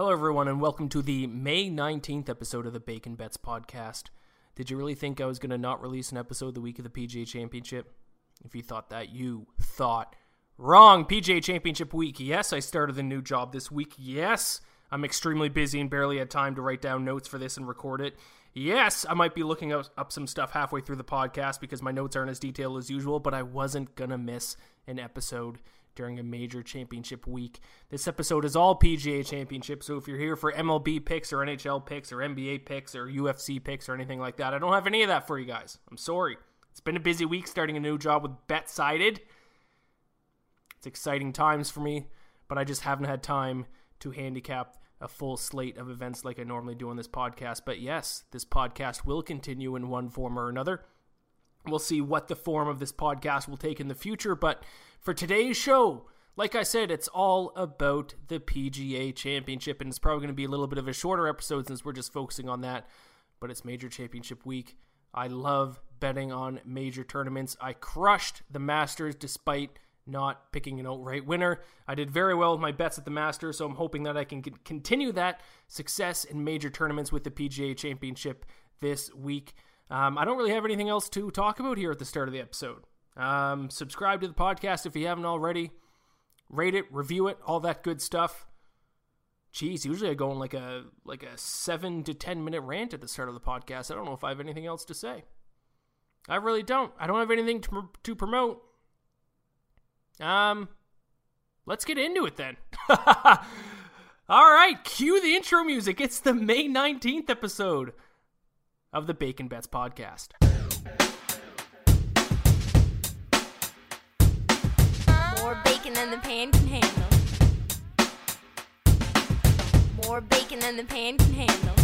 Hello, everyone, and welcome to the May 19th episode of the Bacon Bets podcast. Did you really think I was going to not release an episode the week of the PGA Championship? If you thought that, you thought wrong. PGA Championship week. Yes, I started a new job this week. Yes, I'm extremely busy and barely had time to write down notes for this and record it. Yes, I might be looking up, up some stuff halfway through the podcast because my notes aren't as detailed as usual, but I wasn't going to miss an episode during a major championship week. This episode is all PGA Championship, so if you're here for MLB picks or NHL picks or NBA picks or UFC picks or anything like that, I don't have any of that for you guys. I'm sorry. It's been a busy week starting a new job with BetSided. It's exciting times for me, but I just haven't had time to handicap a full slate of events like I normally do on this podcast. But yes, this podcast will continue in one form or another. We'll see what the form of this podcast will take in the future, but for today's show, like I said, it's all about the PGA Championship, and it's probably going to be a little bit of a shorter episode since we're just focusing on that. But it's Major Championship week. I love betting on major tournaments. I crushed the Masters despite not picking an outright winner. I did very well with my bets at the Masters, so I'm hoping that I can continue that success in major tournaments with the PGA Championship this week. Um, I don't really have anything else to talk about here at the start of the episode. Um, subscribe to the podcast if you haven't already. Rate it, review it, all that good stuff. Geez, usually I go on like a like a seven to ten minute rant at the start of the podcast. I don't know if I have anything else to say. I really don't. I don't have anything to, to promote. Um, let's get into it then. All right, cue the intro music. It's the May 19th episode of the Bacon Bets podcast. More bacon than the pan can handle. More bacon than the pan can handle.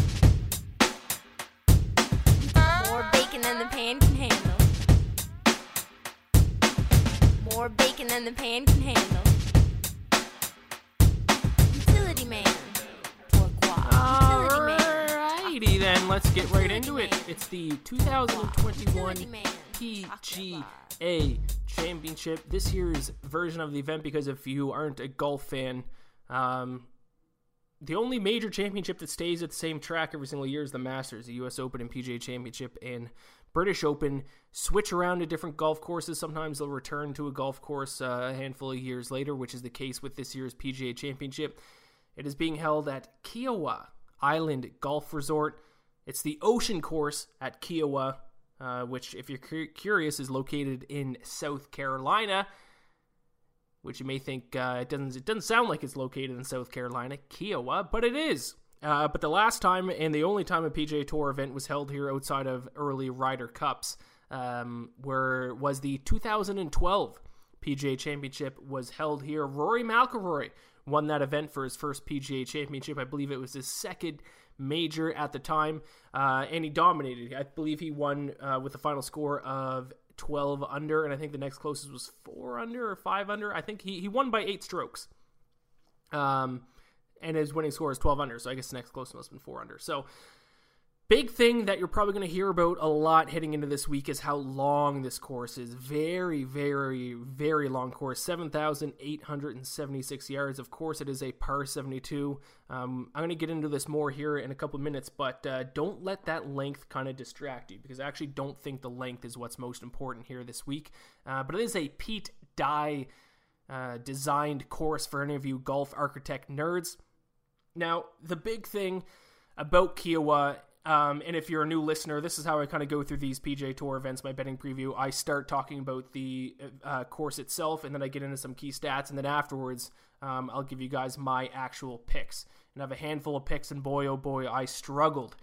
More bacon than the pan can handle. More bacon than the pan can handle. Then, let's get right into it. It's the 2021 PGA Championship. This year's version of the event, because if you aren't a golf fan, um, the only major championship that stays at the same track every single year is the Masters, the U.S. Open and PGA Championship, and British Open switch around to different golf courses. Sometimes they'll return to a golf course uh, a handful of years later, which is the case with this year's PGA Championship. It is being held at Kiawah Island Golf Resort. It's the ocean course at Kiawah, uh, which, if you're cu- curious, is located in South Carolina. Which you may think uh, it doesn't it doesn't sound like it's located in South Carolina, Kiawah, but it is. Uh, but the last time and the only time a PGA Tour event was held here outside of early Ryder Cups, um, was the 2012 PGA Championship was held here. Rory McIlroy won that event for his first PGA Championship. I believe it was his second major at the time, uh, and he dominated. I believe he won uh, with a final score of 12 under, and I think the next closest was four under or five under. I think he, he won by eight strokes. Um, and his winning score is 12 under, so I guess the next closest must have been four under. So, big thing that you're probably going to hear about a lot heading into this week is how long this course is. Very, very, very long course. 7,876 yards. Of course, it is a par 72. Um, I'm going to get into this more here in a couple minutes, but uh, don't let that length kind of distract you because I actually don't think the length is what's most important here this week. Uh, but it is a Pete Dye uh, designed course for any of you golf architect nerds. Now, the big thing about Kiawah um, and if you're a new listener, this is how I kind of go through these PGA Tour events, my betting preview. I start talking about the uh, course itself, and then I get into some key stats, and then afterwards, um, I'll give you guys my actual picks. And I have a handful of picks, and boy, oh boy, I struggled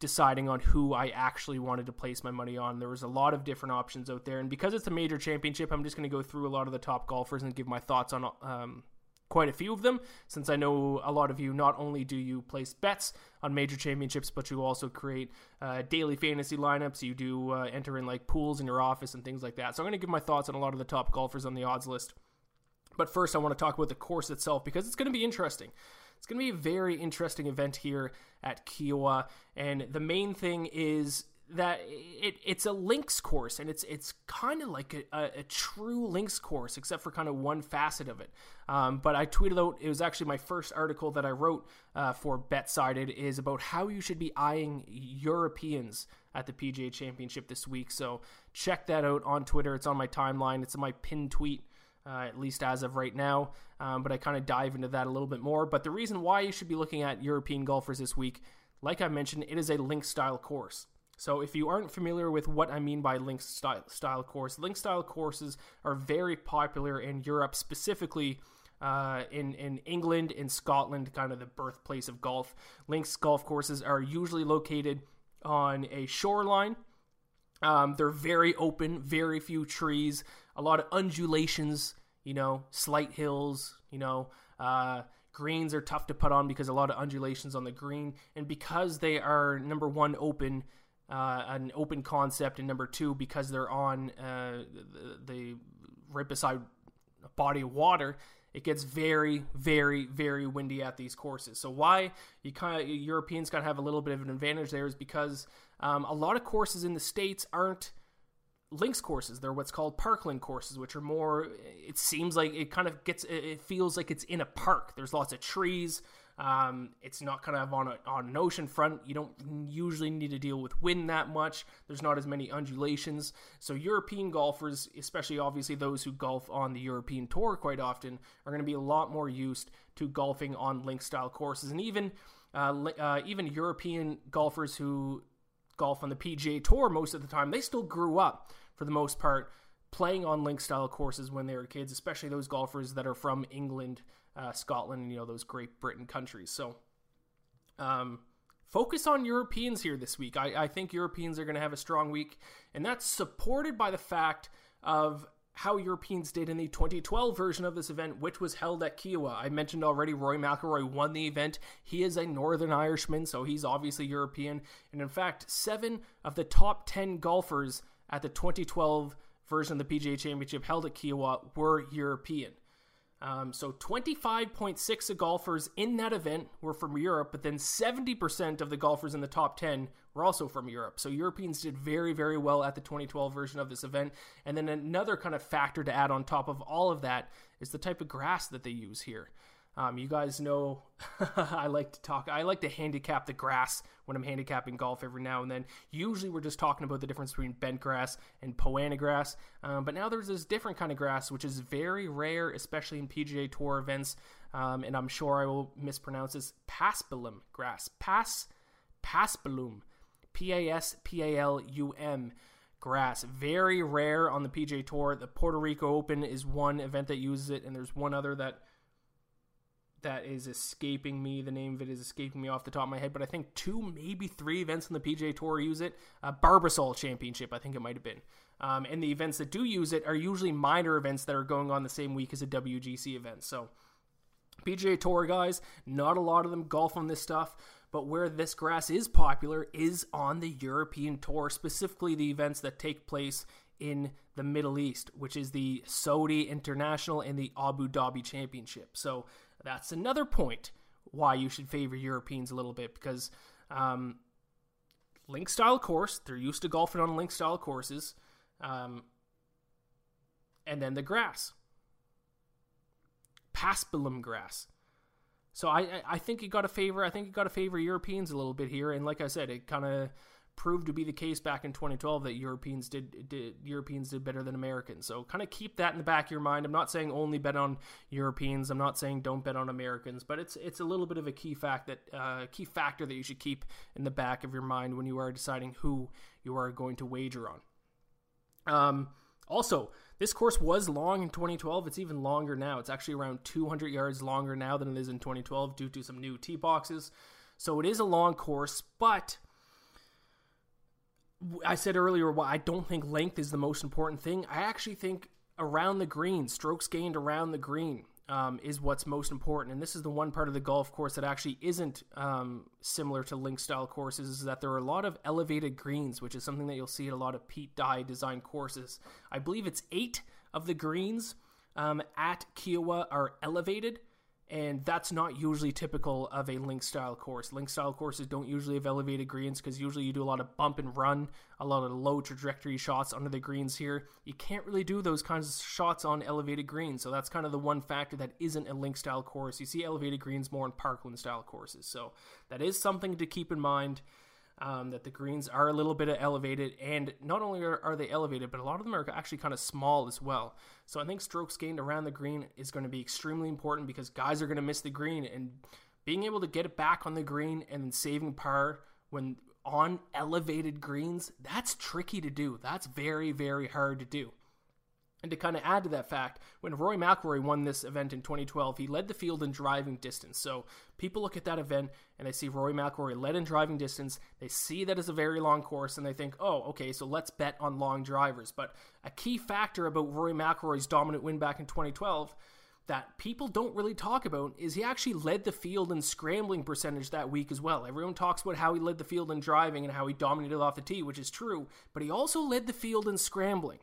deciding on who I actually wanted to place my money on. There was a lot of different options out there, and because it's a major championship, I'm just going to go through a lot of the top golfers and give my thoughts on um, quite a few of them, since I know a lot of you not only do you place bets on major championships, but you also create uh, daily fantasy lineups. You do uh, enter in like pools in your office and things like that. So I'm going to give my thoughts on a lot of the top golfers on the odds list. But first, I want to talk about the course itself because it's going to be interesting. It's going to be a very interesting event here at Kiawah. and the main thing is that it, it's a links course and it's it's kind of like a, a, a, true links course except for kind of one facet of it um, but i tweeted out it was actually my first article that i wrote uh, for betsided is about how you should be eyeing europeans at the pga championship this week so check that out on twitter it's on my timeline it's in my pinned tweet uh, at least as of right now. Um, but I kind of dive into that a little bit more. But the reason why you should be looking at European golfers this week, like I mentioned, it is a link style course. So if you aren't familiar with what I mean by link style, style course, link style courses are very popular in Europe, specifically uh, in in England, in Scotland, kind of the birthplace of golf. Links golf courses are usually located on a shoreline. Um, they're very open, very few trees, a lot of undulations. You know, slight hills. You know, uh, greens are tough to put on because a lot of undulations on the green, and because they are number one open uh, an open concept, and number two, because they're on uh, the, the right beside a body of water, it gets very, very, very windy at these courses. So why you kind of Europeans kind of have a little bit of an advantage there is because um, a lot of courses in the states aren't links courses. They're what's called parkland courses, which are more. It seems like it kind of gets. It feels like it's in a park. There's lots of trees. Um, it's not kind of on, a, on an ocean front. You don't usually need to deal with wind that much. There's not as many undulations. So, European golfers, especially obviously those who golf on the European Tour quite often, are going to be a lot more used to golfing on link style courses. And even uh, uh, even European golfers who golf on the PGA Tour most of the time, they still grew up for the most part playing on link style courses when they were kids, especially those golfers that are from England uh, Scotland, and you know those Great Britain countries. So, um, focus on Europeans here this week. I, I think Europeans are going to have a strong week, and that's supported by the fact of how Europeans did in the 2012 version of this event, which was held at Kiawah. I mentioned already Rory McIlroy won the event. He is a Northern Irishman, so he's obviously European. And in fact, seven of the top 10 golfers at the 2012 version of the PGA Championship held at Kiawah were European. Um, so 25.6 of golfers in that event were from Europe, but then 70% of the golfers in the top 10 were also from Europe. So Europeans did very, very well at the 2012 version of this event. And then another kind of factor to add on top of all of that is the type of grass that they use here. Um, you guys know I like to talk, I like to handicap the grass when I'm handicapping golf every now and then. Usually we're just talking about the difference between bent grass and Poa annua grass. Um, but now there's this different kind of grass, which is very rare, especially in PGA Tour events. Um, and I'm sure I will mispronounce this paspalum grass. Pas, paspalum. P A S P A L U M grass. Very rare on the PGA Tour. The Puerto Rico Open is one event that uses it, and there's one other that that is escaping me. The name of it is escaping me off the top of my head, but I think two, maybe three events on the PGA Tour use it. A Barbasol Championship, I think it might have been. Um, and the events that do use it are usually minor events that are going on the same week as a WGC event. So, PGA Tour guys, not a lot of them golf on this stuff, but where this grass is popular is on the European Tour, specifically the events that take place in the Middle East, which is the Saudi International and the Abu Dhabi Championship. So, that's another point why you should favor Europeans a little bit because um, link style course, they're used to golfing on link style courses. Um, and then the grass, paspalum grass. So I I think you got to favor I think you got to favor Europeans a little bit here, and like I said, it kind of proved to be the case back in 2012 that Europeans did, did Europeans did better than Americans. So kind of keep that in the back of your mind. I'm not saying only bet on Europeans. I'm not saying don't bet on Americans, but it's it's a little bit of a key fact that uh, key factor that you should keep in the back of your mind when you are deciding who you are going to wager on. Um, also, this course was long in 2012. It's even longer now. It's actually around 200 yards longer now than it is in 2012 due to some new tee boxes. So it is a long course, but I said earlier, well, I don't think length is the most important thing. I actually think around the green, strokes gained around the green um, is what's most important. And this is the one part of the golf course that actually isn't um, similar to link style courses, is that there are a lot of elevated greens, which is something that you'll see at a lot of Pete Dye design courses. I believe it's eight of the greens um, at Kiawah are elevated and that's not usually typical of a link style course. Link style courses don't usually have elevated greens because usually you do a lot of bump and run, a lot of low trajectory shots under the greens here. You can't really do those kinds of shots on elevated greens, so that's kind of the one factor that isn't a link style course. You see elevated greens more in parkland style courses, so that is something to keep in mind um, that the greens are a little bit elevated, and not only are, are, they elevated, but a lot of them are actually kind of small as well. So I think strokes gained around the green is going to be extremely important because guys are going to miss the green, and being able to get it back on the green and then saving par when on elevated greens, that's tricky to do. That's very, very hard to do. And to kind of add to that fact, when Rory McIlroy won this event in 2012, he led the field in driving distance. So people look at that event and they see Rory McIlroy led in driving distance. They see that as a very long course and they think, oh, okay, so let's bet on long drivers. But a key factor about Rory McIlroy's dominant win back in 2012 that people don't really talk about is he actually led the field in scrambling percentage that week as well. Everyone talks about how he led the field in driving and how he dominated off the tee, which is true, but he also led the field in scrambling.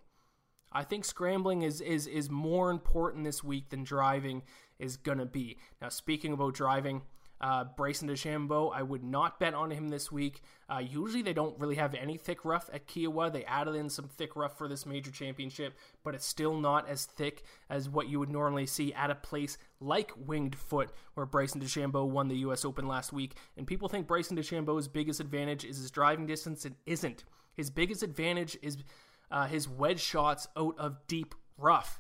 I think scrambling is is is more important this week than driving is gonna be. Now, speaking about driving, uh, Bryson DeChambeau, I would not bet on him this week. Uh, usually, they don't really have any thick rough at Kiawah. They added in some thick rough for this major championship, but it's still not as thick as what you would normally see at a place like Winged Foot, where Bryson DeChambeau won the U.S. Open last week. And people think Bryson DeChambeau's biggest advantage is his driving distance. It isn't. His biggest advantage is uh, his wedge shots out of deep rough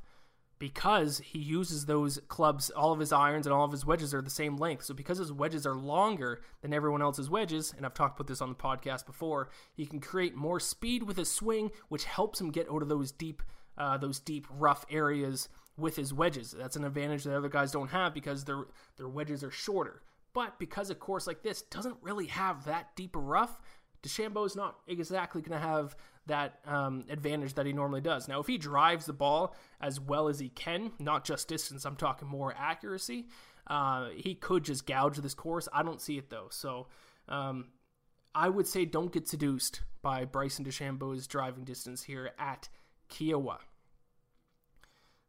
because he uses those clubs, all of his irons and all of his wedges are the same length. So because his wedges are longer than everyone else's wedges, and I've talked about this on the podcast before, he can create more speed with his swing, which helps him get out of those deep, uh, those deep rough areas with his wedges. That's an advantage that other guys don't have because their their wedges are shorter. But because a course like this doesn't really have that deep a rough, is not exactly going to have that um, advantage that he normally does. Now, if he drives the ball as well as he can, not just distance, I'm talking more accuracy, uh, he could just gouge this course. I don't see it though. So um, I would say don't get seduced by Bryson DeChambeau's driving distance here at Kiawah.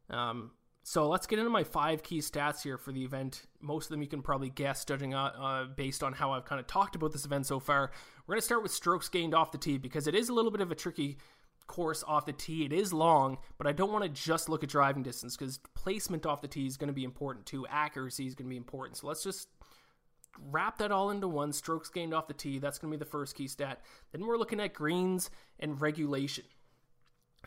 Um, so let's get into my five key stats here for the event. Most of them you can probably guess, judging uh, uh, based on how I've kind of talked about this event so far. We're going to start with strokes gained off the tee because it is a little bit of a tricky course off the tee. It is long, but I don't want to just look at driving distance because placement off the tee is going to be important too. Accuracy is going to be important. So let's just wrap that all into one. Strokes gained off the tee. That's going to be the first key stat. Then we're looking at greens and regulation.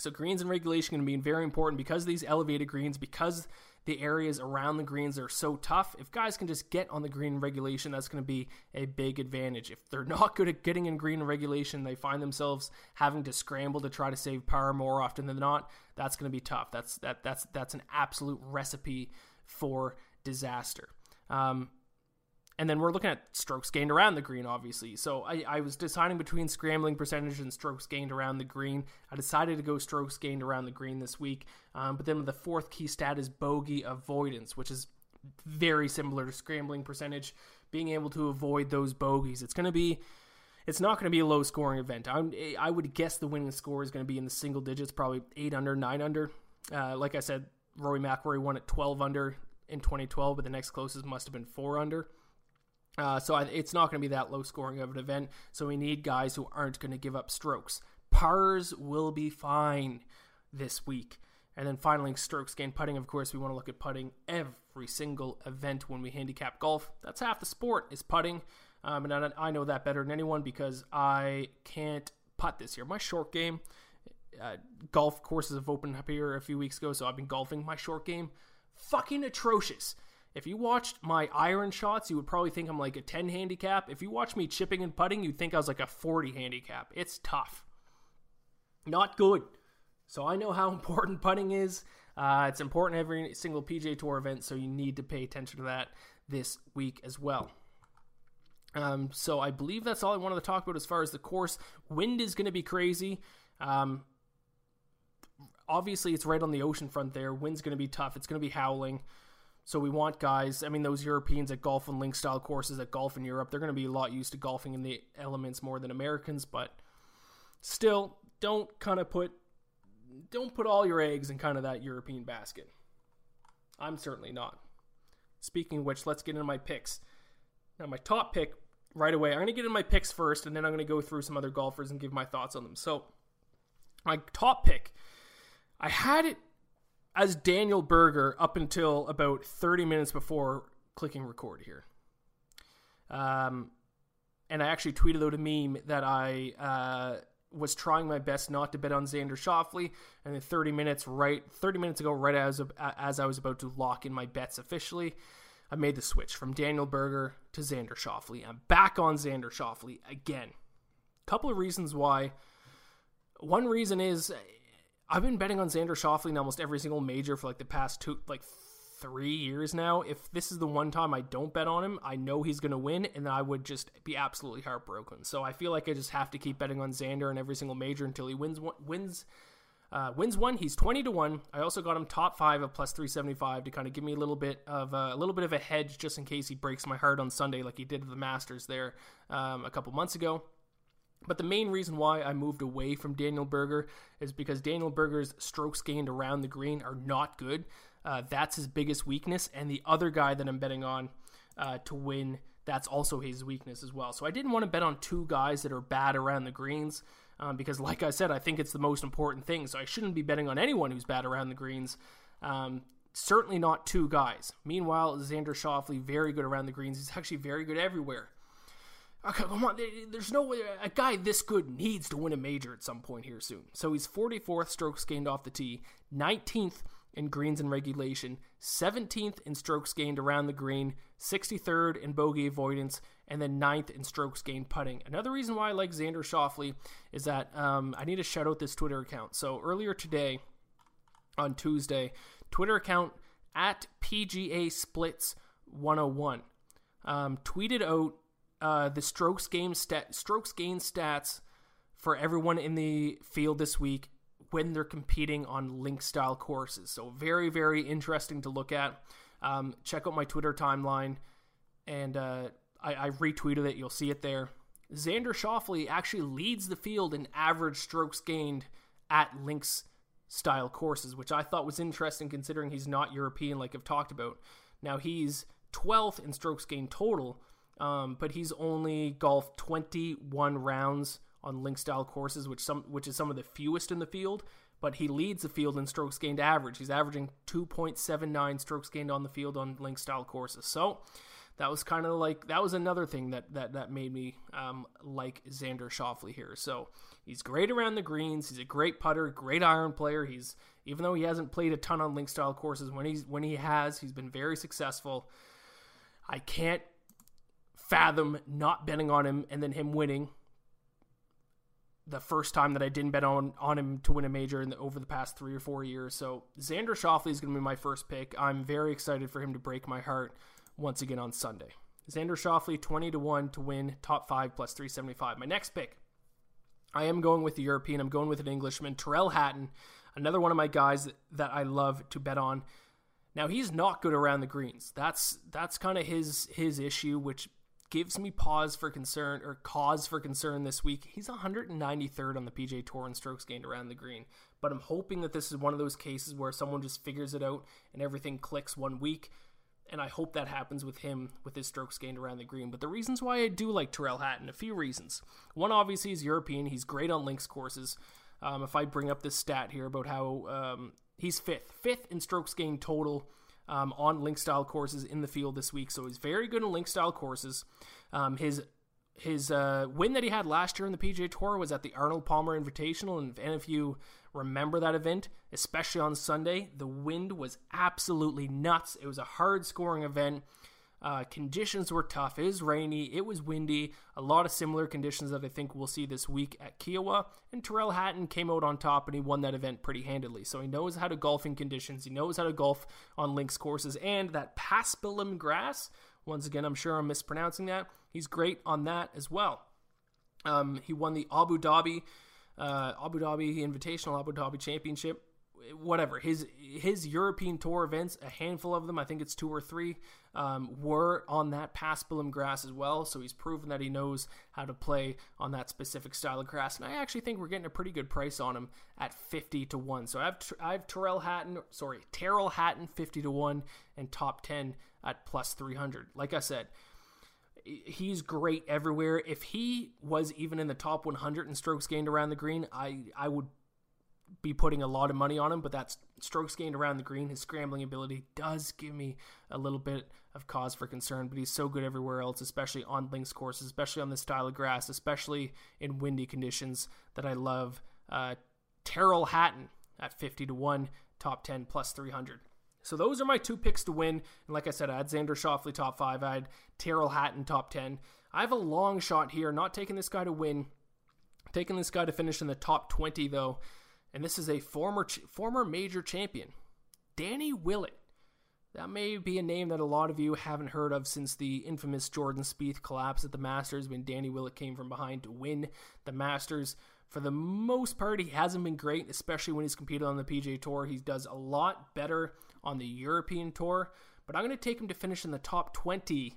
So greens and regulation are going to be very important because these elevated greens, because the areas around the greens are so tough. If guys can just get on the green regulation, that's going to be a big advantage. If they're not good at getting in green regulation, they find themselves having to scramble to try to save power more often than not. That's going to be tough. That's that that's that's an absolute recipe for disaster. Um, and then we're looking at strokes gained around the green, obviously. So I, I, was deciding between scrambling percentage and strokes gained around the green. I decided to go strokes gained around the green this week. Um, but then the fourth key stat is bogey avoidance, which is very similar to scrambling percentage. Being able to avoid those bogeys. It's going to be. It's not going to be a low scoring event. I'm, I would guess the winning score is going to be in the single digits, probably 8 under, 9 under. Uh, like I said, Rory McIlroy won at 12 under in 2012, but the next closest must have been 4 under. Uh, so I, it's not going to be that low scoring of an event. So we need guys who aren't going to give up strokes. Pars will be fine this week. And then finally, strokes gained putting. Of course, we want to look at putting every single event when we handicap golf. That's half the sport is putting. Um, and I, I know that better than anyone because I can't putt this year. My short game, uh, golf courses have opened up here a few weeks ago, so I've been golfing. My short game, fucking atrocious. If you watched my iron shots, you would probably think I'm like a 10 handicap. If you watch me chipping and putting, you'd think I was like a 40 handicap. It's tough. Not good. So I know how important putting is. Uh, it's important every single PGA Tour event, so you need to pay attention to that this week as well. Um, so I believe that's all I wanted to talk about as far as the course. Wind is going to be crazy. Um, obviously, it's right on the ocean front there. Wind's going to be tough. It's going to be howling. So we want guys, I mean, those Europeans at golf and link style courses at golf in Europe, they're going to be a lot used to golfing in the elements more than Americans, but still, don't kind of put don't put all your eggs in kind of that European basket. I'm certainly not. Speaking of which, let's get into my picks. Now, my top pick right away, I'm going to get into my picks first, and then I'm going to go through some other golfers and give my thoughts on them. So, my top pick, I had it as Daniel Berger up until about 30 minutes before clicking record here. Um, and I actually tweeted out a meme that I uh, was trying my best not to bet on Xander Schauffele, and then 30 minutes right 30 minutes ago, right as as I was about to lock in my bets officially, I made the switch from Daniel Berger to Xander Schauffele. I'm back on Xander Schauffele again. Couple of reasons why. One reason is I've been betting on Xander Schauffele in almost every single major for like the past two, like three years now. If this is the one time I don't bet on him, I know he's going to win, and I would just be absolutely heartbroken. So I feel like I just have to keep betting on Xander in every single major until he wins. Wins. Uh, wins one. He's twenty to one. I also got him top five of plus three seventy five to kind of give me a little bit of uh, a little bit of a hedge just in case he breaks my heart on Sunday like he did at the Masters there um, a couple months ago. But the main reason why I moved away from Daniel Berger is because Daniel Berger's strokes gained around the green are not good. Uh, that's his biggest weakness. And the other guy that I'm betting on uh, to win, that's also his weakness as well. So I didn't want to bet on two guys that are bad around the greens. Um, because, like I said, I think it's the most important thing. So I shouldn't be betting on anyone who's bad around the greens. Um, certainly not two guys. Meanwhile, Xander Schauffele, very good around the greens. He's actually very good everywhere. Okay, come on. There's no way a guy this good needs to win a major at some point here soon. So he's 44th strokes gained off the tee, 19th in greens and regulation, 17th in strokes gained around the green, 63rd in bogey avoidance, and then 9th in strokes gained putting. Another reason why I like Xander Schauffele is that um, I need to shout out this Twitter account. So earlier today, on Tuesday, Twitter account at PGA Splits 101 um, tweeted out uh, the strokes game stat strokes gain stats for everyone in the field this week when they're competing on link style courses. So very very interesting to look at. Um, check out my Twitter timeline, and uh, I, I, retweeted it. You'll see it there. Xander Schauffele actually leads the field in average strokes gained at links style courses, which I thought was interesting considering he's not European, like I've talked about. Now he's 12th in strokes gained total, um, but he's only golfed 21 rounds on link style courses, which some which is some of the fewest in the field. But he leads the field in strokes gained average. He's averaging 2.79 strokes gained on the field on link style courses. So that was kind of like that was another thing that that that made me um, like Xander Schauffele here. So he's great around the greens. He's a great putter, great iron player. He's even though he hasn't played a ton on link style courses, when he's when he has, he's been very successful. I can't fathom not betting on him and then him winning the first time that I didn't bet on on him to win a major in the, over the past three or four years. So Xander Schauffele is going to be my first pick. I'm very excited for him to break my heart once again on Sunday. Xander Schauffele, 20 to 1 to win top five plus 375. My next pick, I am going with the European. I'm going with an Englishman, Tyrrell Hatton, another one of my guys that I love to bet on. Now he's not good around the greens. That's that's kind of his his issue, which gives me pause for concern or cause for concern this week. He's 193rd on the PGA Tour in strokes gained around the green, but I'm hoping that this is one of those cases where someone just figures it out and everything clicks one week. And I hope that happens with him with his strokes gained around the green. But the reasons why I do like Tyrrell Hatton, a few reasons. One, obviously, he's European. He's great on links courses. Um, if I bring up this stat here about how um, he's fifth, fifth in strokes gained total um, on link style courses in the field this week. So he's very good in link style courses. Um, his his uh, win that he had last year in the PGA Tour was at the Arnold Palmer Invitational, and, and if you remember that event, especially on Sunday, the wind was absolutely nuts. It was a hard scoring event. Uh, conditions were tough. It was rainy. It was windy. A lot of similar conditions that I think we'll see this week at Kiawah. And Tyrrell Hatton came out on top and he won that event pretty handily. So he knows how to golf in conditions. He knows how to golf on links courses. And that Paspalum grass, once again, I'm sure I'm mispronouncing that. He's great on that as well. Um, he won the Abu Dhabi, uh, Abu Dhabi Invitational, Abu Dhabi Championship whatever his his European Tour events, a handful of them, I think it's two or three, um, were on that paspalum grass as well. So he's proven that he knows how to play on that specific style of grass, and I actually think we're getting a pretty good price on him at fifty to one. So I have I have Tyrrell Hatton, sorry Tyrrell Hatton fifty to one, and top ten at plus three hundred. Like I said he's great everywhere. If he was even in the top 100 in strokes gained around the green, I I would be putting a lot of money on him, but that's strokes gained around the green. His scrambling ability does give me a little bit of cause for concern, but he's so good everywhere else, especially on links courses, especially on this style of grass, especially in windy conditions that I love. Uh, Tyrrell Hatton at 50 to 1, top 10 plus 300. So those are my two picks to win. And like I said, I had Xander Schauffele top 5, I had Tyrrell Hatton top 10. I have a long shot here, not taking this guy to win, taking this guy to finish in the top 20 though and this is a former former major champion, Danny Willett. That may be a name that a lot of you haven't heard of since the infamous Jordan Spieth collapse at the Masters when Danny Willett came from behind to win the Masters. For the most part, he hasn't been great, especially when he's competed on the PGA Tour. He does a lot better on the European Tour, but I'm going to take him to finish in the top 20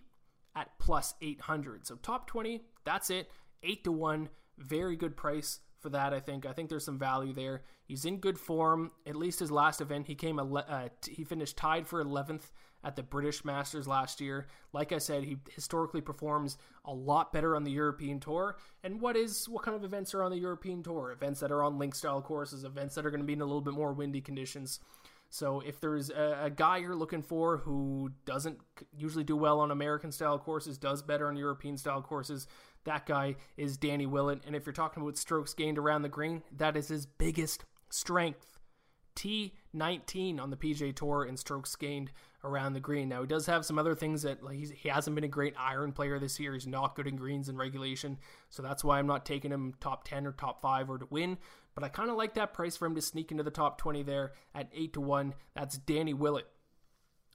at plus 800. So top 20, that's it. 8 to 1, very good price for that. I think I think there's some value there. He's in good form. At least his last event, he came ele- uh, t- he finished tied for 11th at the British Masters last year. Like I said, he historically performs a lot better on the European Tour. And what is what kind of events are on the European Tour? Events that are on link style courses, events that are going to be in a little bit more windy conditions. So if there's a, a, guy you're looking for who doesn't usually do well on American style courses, does better on European style courses, that guy is Danny Willett. And if you're talking about strokes gained around the green, that is his biggest strength. T19 on the PGA Tour in strokes gained around the green. Now he does have some other things that like, he hasn't been a great iron player this year. He's not good in greens and regulation, so that's why I'm not taking him top 10 or top 5 or to win. But I kind of like that price for him to sneak into the top 20 there at 8 to 1. That's Danny Willett.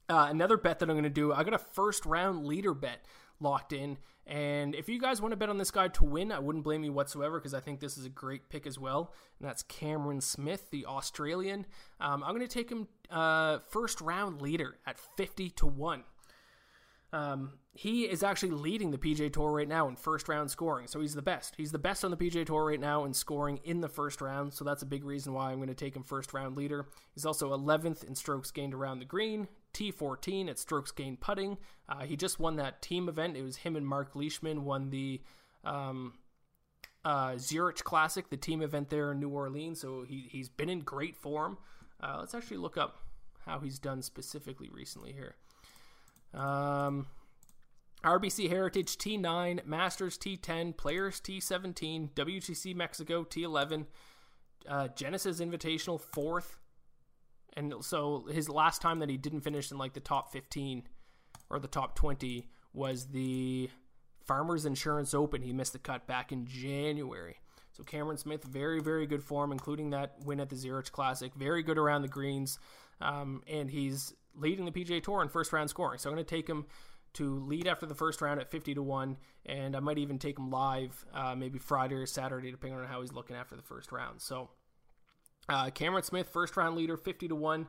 Uh, another bet that I'm going to do, I got a first round leader bet locked in. And if you guys want to bet on this guy to win, I wouldn't blame you whatsoever because I think this is a great pick as well. And that's Cameron Smith, the Australian. Um, I'm going to take him uh, first round leader at 50 to 1. Um, he is actually leading the PGA Tour right now in first round scoring. So he's the best. He's the best on the PGA Tour right now in scoring in the first round. So that's a big reason why I'm going to take him first round leader. He's also 11th in strokes gained around the green, T14 at strokes gained putting. Uh, he just won that team event. It was him and Mark Leishman won the um, uh, Zurich Classic, the team event there in New Orleans. So he, he's been in great form. Uh, let's actually look up how he's done specifically recently here. Um, RBC Heritage T9, Masters T10, Players T17, WGC Mexico T11, uh, Genesis Invitational fourth, and so his last time that he didn't finish in like the top 15 or the top 20 was the Farmers Insurance Open. He missed the cut back in January. So Cameron Smith, very, very good form, including that win at the Zurich Classic. Very good around the greens. Um, and he's leading the PGA Tour in first round scoring. So I'm going to take him to lead after the first round at 50 to 1. And I might even take him live uh, maybe Friday or Saturday, depending on how he's looking after the first round. So uh, Cameron Smith, first round leader, 50 to 1.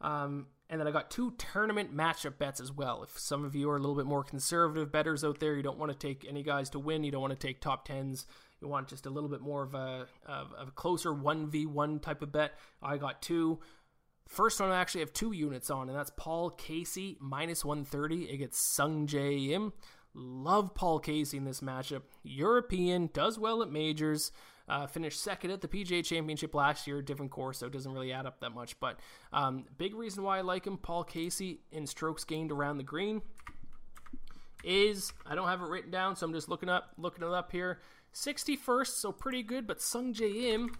Um, and then I got two tournament matchup bets as well. If some of you are a little bit more conservative betters out there, you don't want to take any guys to win, you don't want to take top tens, you want just a little bit more of a, of, of a closer 1v1 type of bet. I got two. First one I actually have two units on, and that's Paul Casey minus 130 It against Sungjae Im. Love Paul Casey in this matchup. European, does well at majors. Uh, finished second at the PGA Championship last year, different course, so it doesn't really add up that much. But um, big reason why I like him, Paul Casey in strokes gained around the green, is I don't have it written down, so I'm just looking up, looking it up here. 61st, so pretty good, but Sungjae Im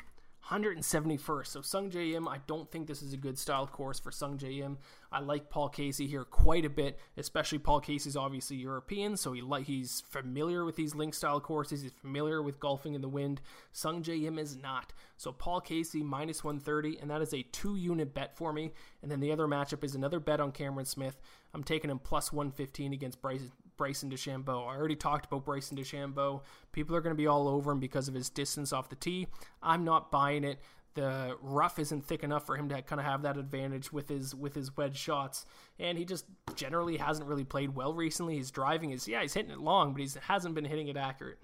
171st. So Sungjae Im, I don't think this is a good style course for Sungjae Im. I like Paul Casey here quite a bit, especially Paul Casey's obviously European, so he like he's familiar with these link style courses. He's familiar with golfing in the wind. Sungjae Im is not. So Paul Casey minus 130, and that is a two unit bet for me. And then the other matchup is another bet on Cameron Smith. I'm taking him plus 115 against Bryson, Bryson DeChambeau. I already talked about Bryson DeChambeau. People are going to be all over him because of his distance off the tee. I'm not buying it. the rough isn't thick enough for him to kind of have that advantage with his with his wedge shots, and he just generally hasn't really played well recently. His driving is yeah, he's hitting it long, but he hasn't been hitting it accurate,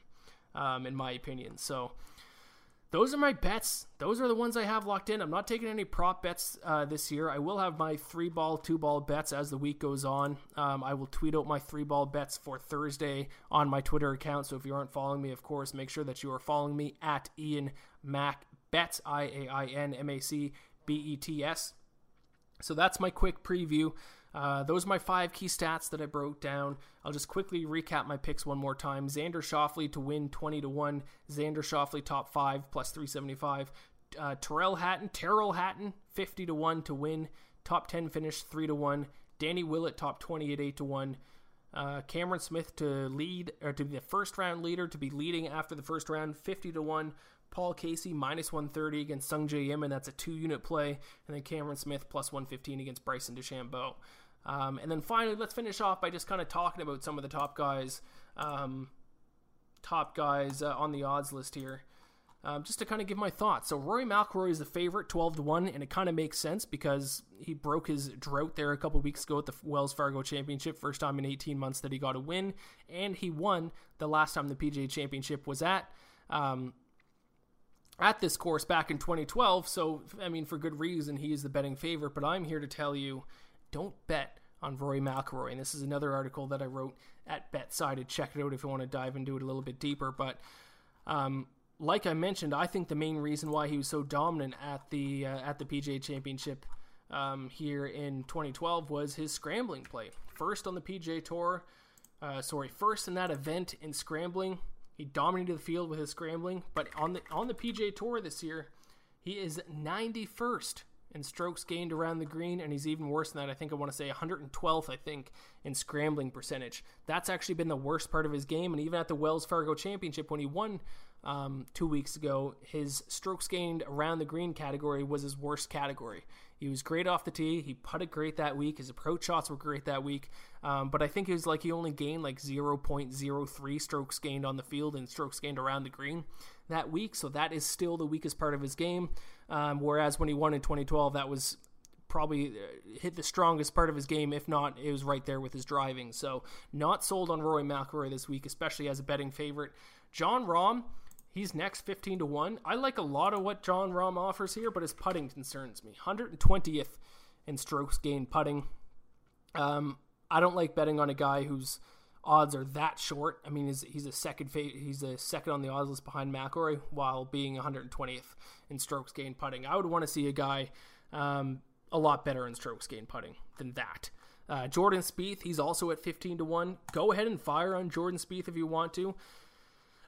um, in my opinion. So those are my bets. Those are the ones I have locked in. I'm not taking any prop bets uh, this year. I will have my three ball, two ball bets as the week goes on. Um, I will tweet out my three ball bets for Thursday on my Twitter account. So if you aren't following me, of course, make sure that you are following me at Iain Mac Bets, I A I N M A C B E T S. So that's my quick preview. Uh, those are my five key stats that I broke down. I'll just quickly recap my picks one more time. Xander Schauffele to win 20 to 1. Xander Schauffele top 5 plus 375. Uh, Tyrrell Hatton, Tyrrell Hatton 50 to 1 to win. Top 10 finish 3 to 1. Danny Willett top 20 at 8 to 1. Uh, Cameron Smith to lead or to be the first round leader to be leading after the first round 50 to 1. Paul Casey minus 130 against Sungjae Im, and that's a two unit play. And then Cameron Smith plus 115 against Bryson DeChambeau. Um, and then finally, let's finish off by just kind of talking about some of the top guys, um, top guys uh, on the odds list here. Um, just to kind of give my thoughts. So Rory McIlroy is the favorite, twelve to one, and it kind of makes sense because he broke his drought there a couple weeks ago at the Wells Fargo Championship, first time in eighteen months that he got a win, and he won the last time the PGA Championship was at. Um, at this course back in 2012, so I mean, for good reason, he is the betting favorite. But I'm here to tell you don't bet on Rory McIlroy. And this is another article that I wrote at BetSided. Check it out if you want to dive into it a little bit deeper. But um, like I mentioned, I think the main reason why he was so dominant at the uh, at the PGA Championship um, here in 2012 was his scrambling play. First on the PGA Tour, uh, sorry, first in that event in scrambling, he dominated the field with his scrambling. But on the on the PGA Tour this year, he is 91st in strokes gained around the green, and he's even worse than that. I think I want to say 112th, I think, in scrambling percentage. That's actually been the worst part of his game, and even at the Wells Fargo Championship when he won um, two weeks ago, his strokes gained around the green category was his worst category. He was great off the tee. He putted great that week. His approach shots were great that week. Um, but I think it was like he only gained like 0.03 strokes gained on the field and strokes gained around the green that week. So that is still the weakest part of his game. Um, whereas when he won in 2012, that was probably uh, hit the strongest part of his game. If not, it was right there with his driving. So not sold on Rory McIlroy this week, especially as a betting favorite. Jon Rahm, he's next 15 to 1. I like a lot of what Jon Rahm offers here, but his putting concerns me. 120th in strokes gained putting. Um, I don't like betting on a guy whose odds are that short. I mean, he's, he's a second fa- he's a second on the odds list behind McIlroy while being 120th in strokes gained putting. I would want to see a guy um, a lot better in strokes gained putting than that. Uh, Jordan Spieth, he's also at 15 to 1. Go ahead and fire on Jordan Spieth if you want to.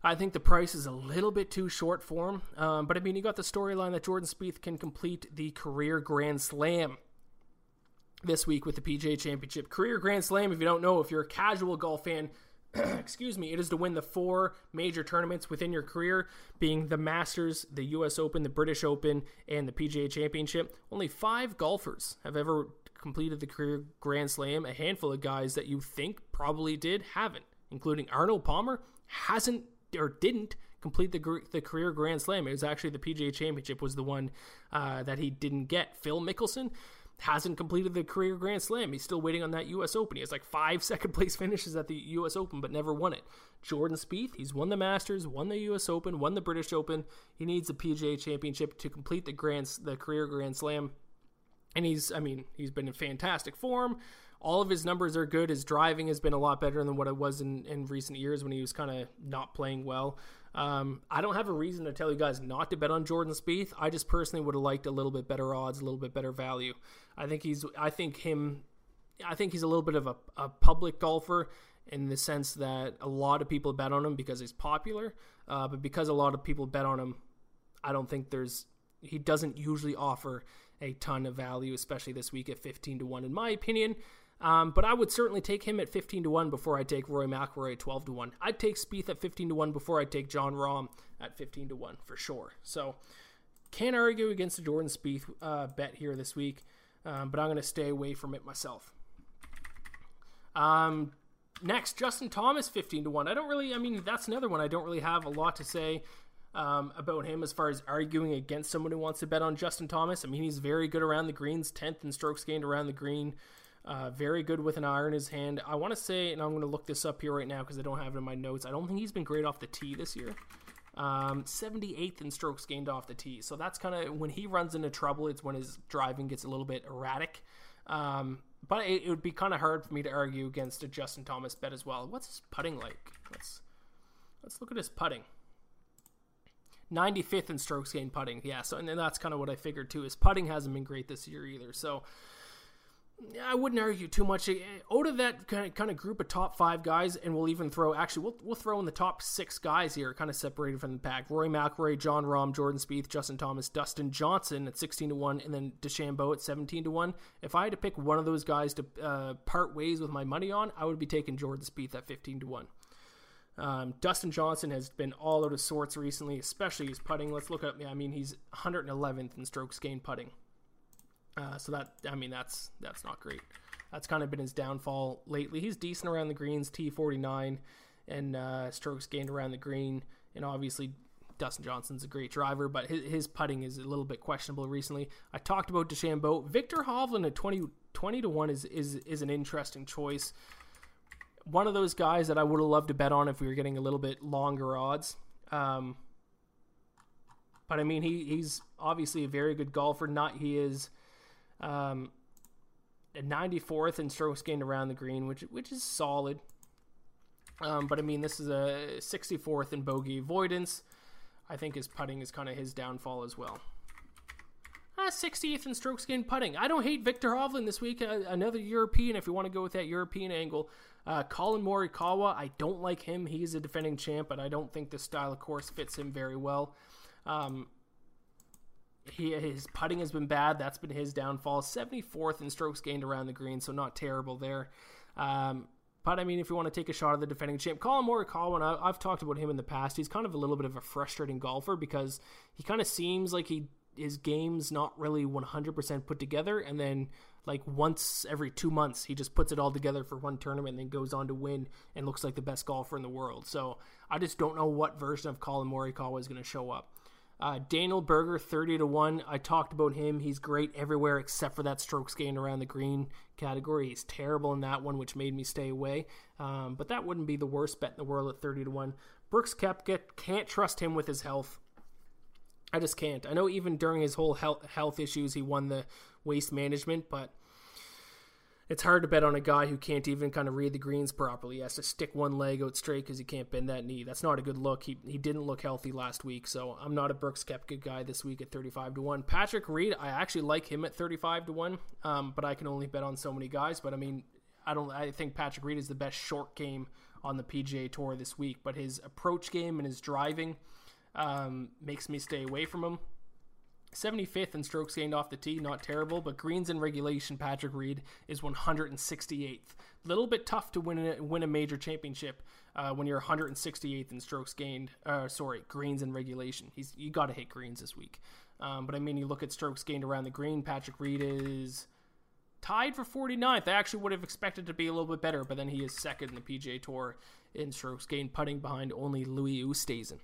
I think the price is a little bit too short for him. Um, but I mean, you got the storyline that Jordan Spieth can complete the career Grand Slam this week with the PGA Championship. Career Grand Slam, if you don't know, if you're a casual golf fan, excuse me, it is to win the four major tournaments within your career, being the Masters, the US Open, the British Open, and the PGA Championship. Only five golfers have ever completed the career Grand Slam. A handful of guys that you think probably did haven't, including Arnold Palmer, hasn't or didn't complete the the career Grand Slam. It was actually the PGA Championship was the one uh, that he didn't get. Phil Mickelson hasn't completed the career Grand Slam. He's still waiting on that U.S. Open. He has like five second place finishes at the U.S. Open, but never won it. Jordan Spieth, he's won the Masters, won the U.S. Open, won the British Open. He needs the PGA Championship to complete the Grand, the career Grand Slam. And he's, I mean, he's been in fantastic form. All of his numbers are good. His driving has been a lot better than what it was in, in recent years when he was kind of not playing well. Um, I don't have a reason to tell you guys not to bet on Jordan Spieth. I just personally would have liked a little bit better odds, a little bit better value. I think he's, I think him, I think he's a little bit of a, a public golfer in the sense that a lot of people bet on him because he's popular. Uh, but because a lot of people bet on him, I don't think there's, he doesn't usually offer a ton of value, especially this week at 15 to 1, in my opinion. Um, but I would certainly take him at 15 to 1 before I take Roy McIlroy at 12 to 1. I'd take Spieth at 15 to 1 before I take Jon Rahm at 15 to 1 for sure. So can't argue against the Jordan Spieth uh, bet here this week, um, but I'm going to stay away from it myself. Um, next, Justin Thomas 15 to 1. I don't really, I mean, that's another one I don't really have a lot to say um, about him as far as arguing against someone who wants to bet on Justin Thomas. I mean, he's very good around the greens, 10th in strokes gained around the green. Uh, very good with an iron in his hand. I want to say, and I'm going to look this up here right now because I don't have it in my notes. I don't think he's been great off the tee this year. Um, 78th in strokes gained off the tee. So that's kind of when he runs into trouble. It's when his driving gets a little bit erratic. Um, but it, it, would be kind of hard for me to argue against a Justin Thomas bet as well. What's his putting like? Let's let's look at his putting. 95th in strokes gained putting. Yeah, so and that's kind of what I figured too. His putting hasn't been great this year either. So I wouldn't argue too much. Out of that kind of, kind of group of top five guys, and we'll even throw actually we'll, we'll throw in the top six guys here, kind of separated from the pack: Rory McIlroy, Jon Rahm, Jordan Spieth, Justin Thomas, Dustin Johnson at sixteen to one, and then DeChambeau at seventeen to one. If I had to pick one of those guys to uh, part ways with my money on, I would be taking Jordan Spieth at fifteen to one. Um, Dustin Johnson has been all out of sorts recently, especially his putting. Let's look up. I mean, he's 111th in strokes gained putting. Uh, so that I mean that's that's not great. That's kind of been his downfall lately. He's decent around the greens, T49, and uh, strokes gained around the green. And obviously, Dustin Johnson's a great driver, but his, his putting is a little bit questionable recently. I talked about DeChambeau. Viktor Hovland at 20, 20 to 1 is, is, is an interesting choice. One of those guys that I would have loved to bet on if we were getting a little bit longer odds. Um, but I mean, he, he's obviously a very good golfer. Not he is um, 94th in strokes gained around the green, which which is solid. Um, but I mean, this is a 64th in bogey avoidance. I think his putting is kind of his downfall as well. Uh, 60th in strokes gained putting. I don't hate Viktor Hovland this week. Uh, another European, if you want to go with that European angle. Uh, Collin Morikawa, I don't like him. He's a defending champ, but I don't think the style of course fits him very well. Um, he his putting has been bad. That's been his downfall. 74th in strokes gained around the green, so not terrible there. Um, but I mean, if you want to take a shot at the defending champ, Collin Morikawa, I, I've talked about him in the past. He's kind of a little bit of a frustrating golfer because he kind of seems like he his game's not really 100% put together, and then like once every two months he just puts it all together for one tournament and then goes on to win and looks like the best golfer in the world. So I just don't know what version of Collin Morikawa is going to show up. Uh, Daniel Berger, 30 to 1. I talked about him. He's great everywhere except for that strokes gained around the green category. He's terrible in that one, which made me stay away. Um, but that wouldn't be the worst bet in the world at 30 to 1. Brooks Koepka, can't trust him with his health. I just can't. I know even during his whole health, health issues, he won the waste management, but it's hard to bet on a guy who can't even kind of read the greens properly. He has to stick one leg out straight because he can't bend that knee. That's not a good look. He, he didn't look healthy last week, so I'm not a Brooks Koepka guy this week at 35 to 1. Patrick Reed, I actually like him at 35 to 1, um, but I can only bet on so many guys. But I mean, I don't. I think Patrick Reed is the best short game on the PGA Tour this week, but his approach game and his driving um, makes me stay away from him. 75th in strokes gained off the tee, not terrible, but greens in regulation, Patrick Reed is 168th. Little bit tough to win a, win a major championship uh, when you're 168th in strokes gained. Uh, sorry, greens in regulation. He's you got to hit greens this week. Um, but I mean, you look at strokes gained around the green. Patrick Reed is tied for 49th. I actually would have expected to be a little bit better, but then he is second in the PGA Tour in strokes gained, putting behind only Louis Oosthuizen.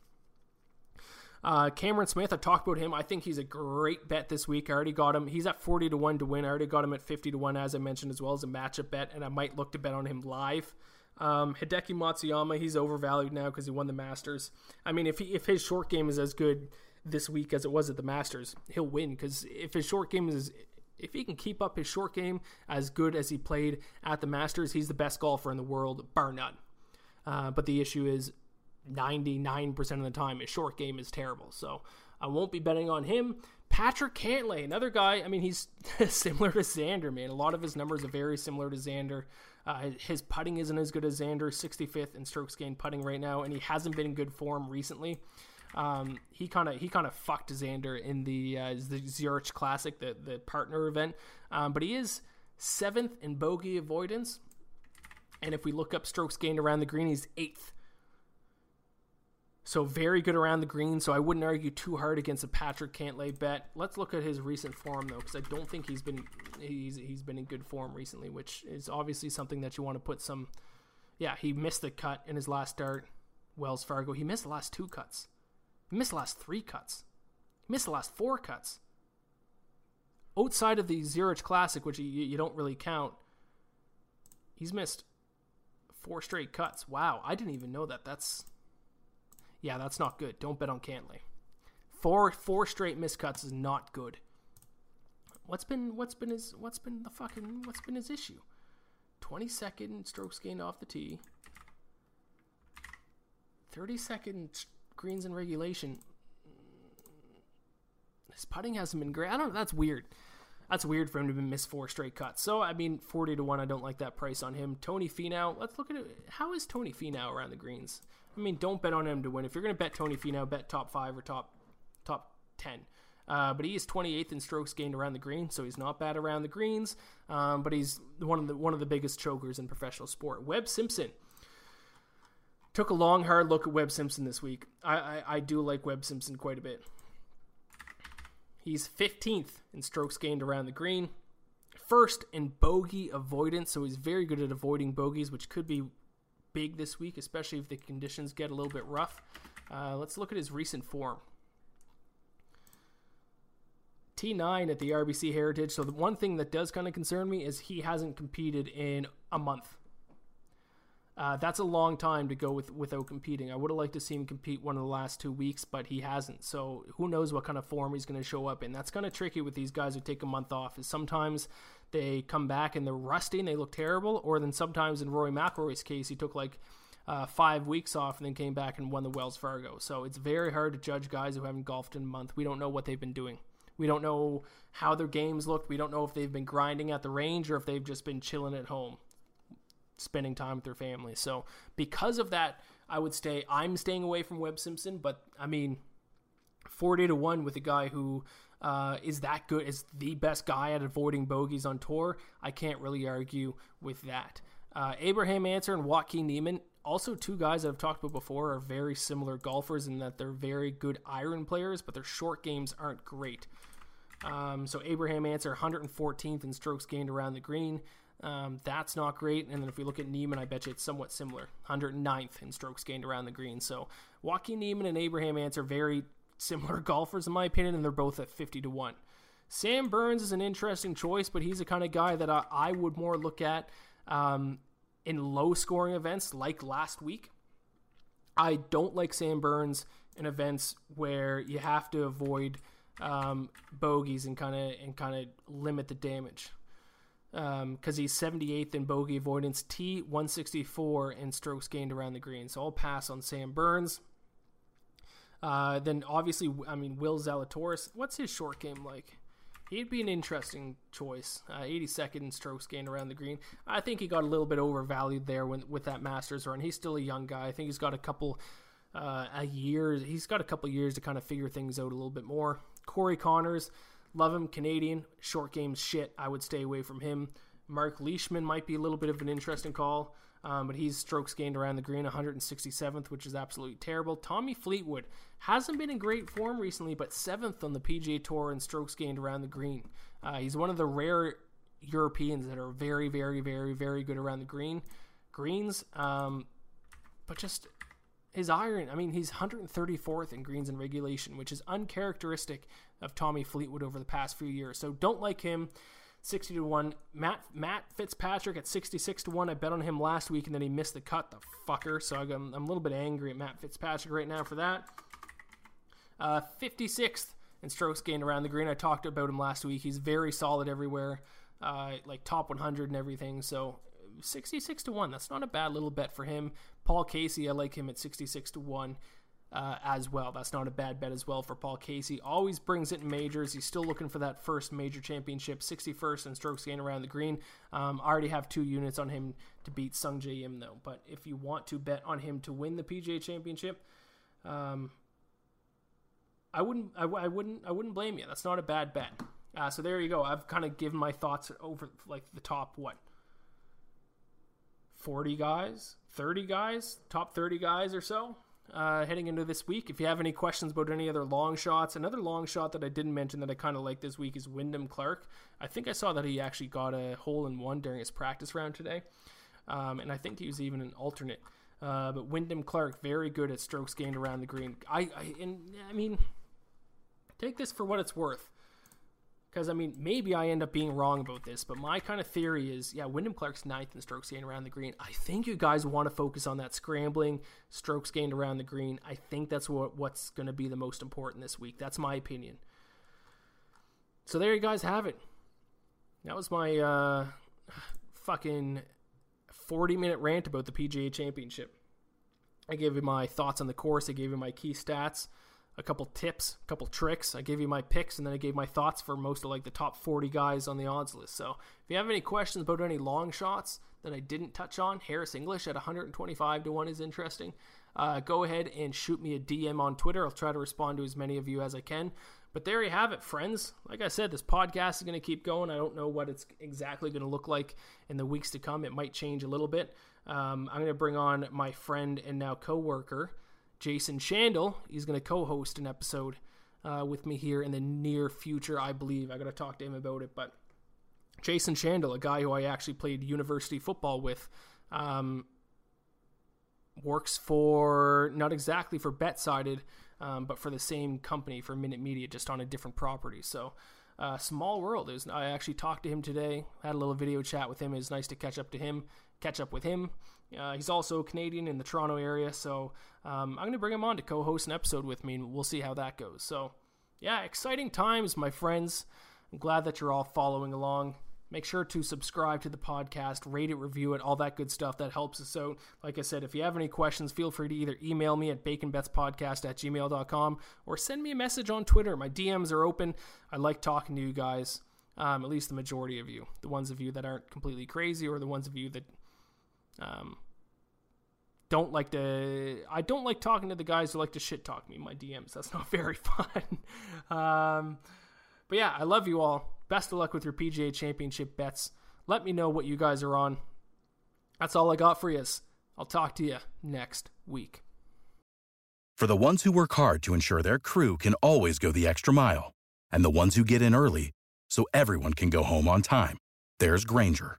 Uh, Cameron Smith, I talked about him. I think he's a great bet this week. I already got him. He's at 40 to 1 to win. I already got him at 50 to 1, as I mentioned, as well as a matchup bet, and I might look to bet on him live. Um, Hideki Matsuyama, he's overvalued now because he won the Masters. I mean, if he, if his short game is as good this week as it was at the Masters, he'll win. Because if his short game is, if he can keep up his short game as good as he played at the Masters, he's the best golfer in the world, bar none. Uh, but the issue is 99% of the time his short game is terrible. So I won't be betting on him. Patrick Cantlay, another guy. I mean, he's similar to Xander, man. A lot of his numbers are very similar to Xander. Uh, his putting isn't as good as Xander, 65th in strokes gained putting right now, and he hasn't been in good form recently. Um, he kind of he kind of fucked Xander in the uh, the Zurich Classic, the the partner event. Um, but he is seventh in bogey avoidance, and if we look up strokes gained around the green, he's eighth. So very good around the green. So I wouldn't argue too hard against a Patrick Cantlay bet. Let's look at his recent form though, because I don't think he's been he's he's been in good form recently, which is obviously something that you want to put some. Yeah, he missed the cut in his last start. Wells Fargo. He missed the last two cuts. He missed the last three cuts. He missed the last four cuts. Outside of the Zurich Classic, which you, you don't really count, he's missed four straight cuts. Wow, I didn't even know that. That's yeah, that's not good. Don't bet on Cantlay. Four four straight miscuts is not good. What's been what's been his what's been the fucking what's been his issue? 20 second strokes gained off the tee. 30 second greens in regulation. His putting hasn't been great. I don't. That's weird. That's weird for him to miss four straight cuts. So, I mean, 40 to 1, I don't like that price on him. Tony Finau, let's look at it. How is Tony Finau around the greens? I mean, don't bet on him to win. If you're going to bet Tony Finau, bet top five or top top 10. Uh, but he is 28th in strokes gained around the green, so he's not bad around the greens. Um, but he's one of the one of the biggest chokers in professional sport. Webb Simpson took a long, hard look at Webb Simpson this week. I, I, I do like Webb Simpson quite a bit. He's 15th in strokes gained around the green, first in bogey avoidance, so he's very good at avoiding bogeys, which could be big this week, especially if the conditions get a little bit rough. Uh, let's look at his recent form. T9 at the RBC Heritage. So the one thing that does kind of concern me is he hasn't competed in a month. Uh, that's a long time to go with without competing. I would have liked to see him compete one of the last two weeks, but he hasn't. So who knows what kind of form he's going to show up in? That's kind of tricky with these guys who take a month off. Is sometimes they come back and they're rusty and they look terrible, or then sometimes in Rory McIlroy's case, he took like uh, five weeks off and then came back and won the Wells Fargo. So it's very hard to judge guys who haven't golfed in a month. We don't know what they've been doing. We don't know how their games looked. We don't know if they've been grinding at the range or if they've just been chilling at home, spending time with their family. So because of that, I would stay. I'm staying away from Webb Simpson, but I mean, forty to one with a guy who uh, is that good, is the best guy at avoiding bogeys on tour. I can't really argue with that. Uh, Abraham Ancer and Joaquin Niemann, also two guys that I've talked about before, are very similar golfers in that they're very good iron players, but their short games aren't great. Um, so Abraham Ancer, 114th in strokes gained around the green. Um, that's not great. And then if we look at Niemann, I bet you it's somewhat similar. 109th in strokes gained around the green. So Joaquin Niemann and Abraham are very similar golfers in my opinion, and they're both at 50 to 1. Sam Burns is an interesting choice, but he's the kind of guy that I, I would more look at um, in low scoring events like last week. I don't like Sam Burns in events where you have to avoid um, bogeys and kind of and kind of limit the damage because um, he's 78th in bogey avoidance, T 164 in strokes gained around the green. So I'll pass on Sam Burns. Uh, then obviously, I mean Will Zalatoris. What's his short game like? He'd be an interesting choice. Uh, 82nd in strokes gained around the green. I think he got a little bit overvalued there when, with that Masters run. He's still a young guy. I think he's got a couple uh, a year. He's got a couple years to kind of figure things out a little bit more. Corey Conners, love him, Canadian, short game shit. I would stay away from him. Mark Leishman might be a little bit of an interesting call, um, but he's strokes gained around the green, 167th, which is absolutely terrible. Tommy Fleetwood hasn't been in great form recently, but seventh on the PGA Tour in strokes gained around the green. Uh, he's one of the rare Europeans that are very, very, very, very good around the green greens. Um, but just his iron, I mean, he's 134th in greens in regulation, which is uncharacteristic of Tommy Fleetwood over the past few years. So don't like him. 60 to 1. Matt Matt Fitzpatrick at 66 to 1. I bet on him last week and then he missed the cut, the fucker. So I'm, I'm a little bit angry at Matt Fitzpatrick right now for that. Uh, 56th in strokes gained around the green. I talked about him last week. He's very solid everywhere, uh, like top 100 and everything. So 66 to 1. That's not a bad little bet for him. Paul Casey, I like him at 66 to 1 uh, as well. That's not a bad bet as well for Paul Casey. Always brings it in majors. He's still looking for that first major championship, 61st in strokes gained around the green. Um, I already have two units on him to beat Sungjae Im though. But if you want to bet on him to win the PGA championship, um, I wouldn't, I, I, wouldn't, I wouldn't blame you. That's not a bad bet. Uh, so there you go. I've kind of given my thoughts over like the top what 40 guys, 30 guys, top 30 guys or so uh, heading into this week. If you have any questions about any other long shots, another long shot that I didn't mention that I kind of like this week is Wyndham Clark. I think I saw that he actually got a hole in one during his practice round today, um, and I think he was even an alternate Uh, but Wyndham Clark, very good at strokes gained around the green. I, I and I mean, take this for what it's worth. Because, I mean, maybe I end up being wrong about this, but my kind of theory is yeah, Wyndham Clark's ninth in strokes gained around the green. I think you guys want to focus on that scrambling, strokes gained around the green. I think that's what, what's going to be the most important this week. That's my opinion. So there you guys have it. That was my uh, fucking 40 minute rant about the PGA Championship. I gave you my thoughts on the course, I gave you my key stats a couple tips, a couple tricks. I gave you my picks and then I gave my thoughts for most of like the top 40 guys on the odds list. So if you have any questions about any long shots that I didn't touch on, Harris English at 125 to 1 is interesting. Uh, go ahead and shoot me a DM on Twitter. I'll try to respond to as many of you as I can. But there you have it, friends. Like I said, this podcast is going to keep going. I don't know what it's exactly going to look like in the weeks to come. It might change a little bit. Um, I'm going to bring on my friend and now coworker, Jason Shandle. He's going to co host an episode uh, with me here in the near future, I believe. I got to talk to him about it. But Jason Shandle, a guy who I actually played university football with, um, works for not exactly for BetSided, um, but for the same company for Minute Media, just on a different property. So, uh, small world. Was, I actually talked to him today, had a little video chat with him. It was nice to catch up to him, catch up with him. Uh, he's also Canadian in the Toronto area, so um, I'm going to bring him on to co-host an episode with me, and we'll see how that goes. So, yeah, exciting times, my friends. I'm glad that you're all following along. Make sure to subscribe to the podcast, rate it, review it, all that good stuff. That helps us out. Like I said, if you have any questions, feel free to either email me at baconbetspodcast at gmail.com or send me a message on Twitter. My DMs are open. I like talking to you guys, um, at least the majority of you. The ones of you that aren't completely crazy or the ones of you that um, don't like to. I don't like talking to the guys who like to shit talk me. My DMs. That's not very fun. um, but yeah, I love you all. Best of luck with your PGA Championship bets. Let me know what you guys are on. That's all I got for you. I'll talk to you next week. For the ones who work hard to ensure their crew can always go the extra mile, and the ones who get in early so everyone can go home on time, there's Grainger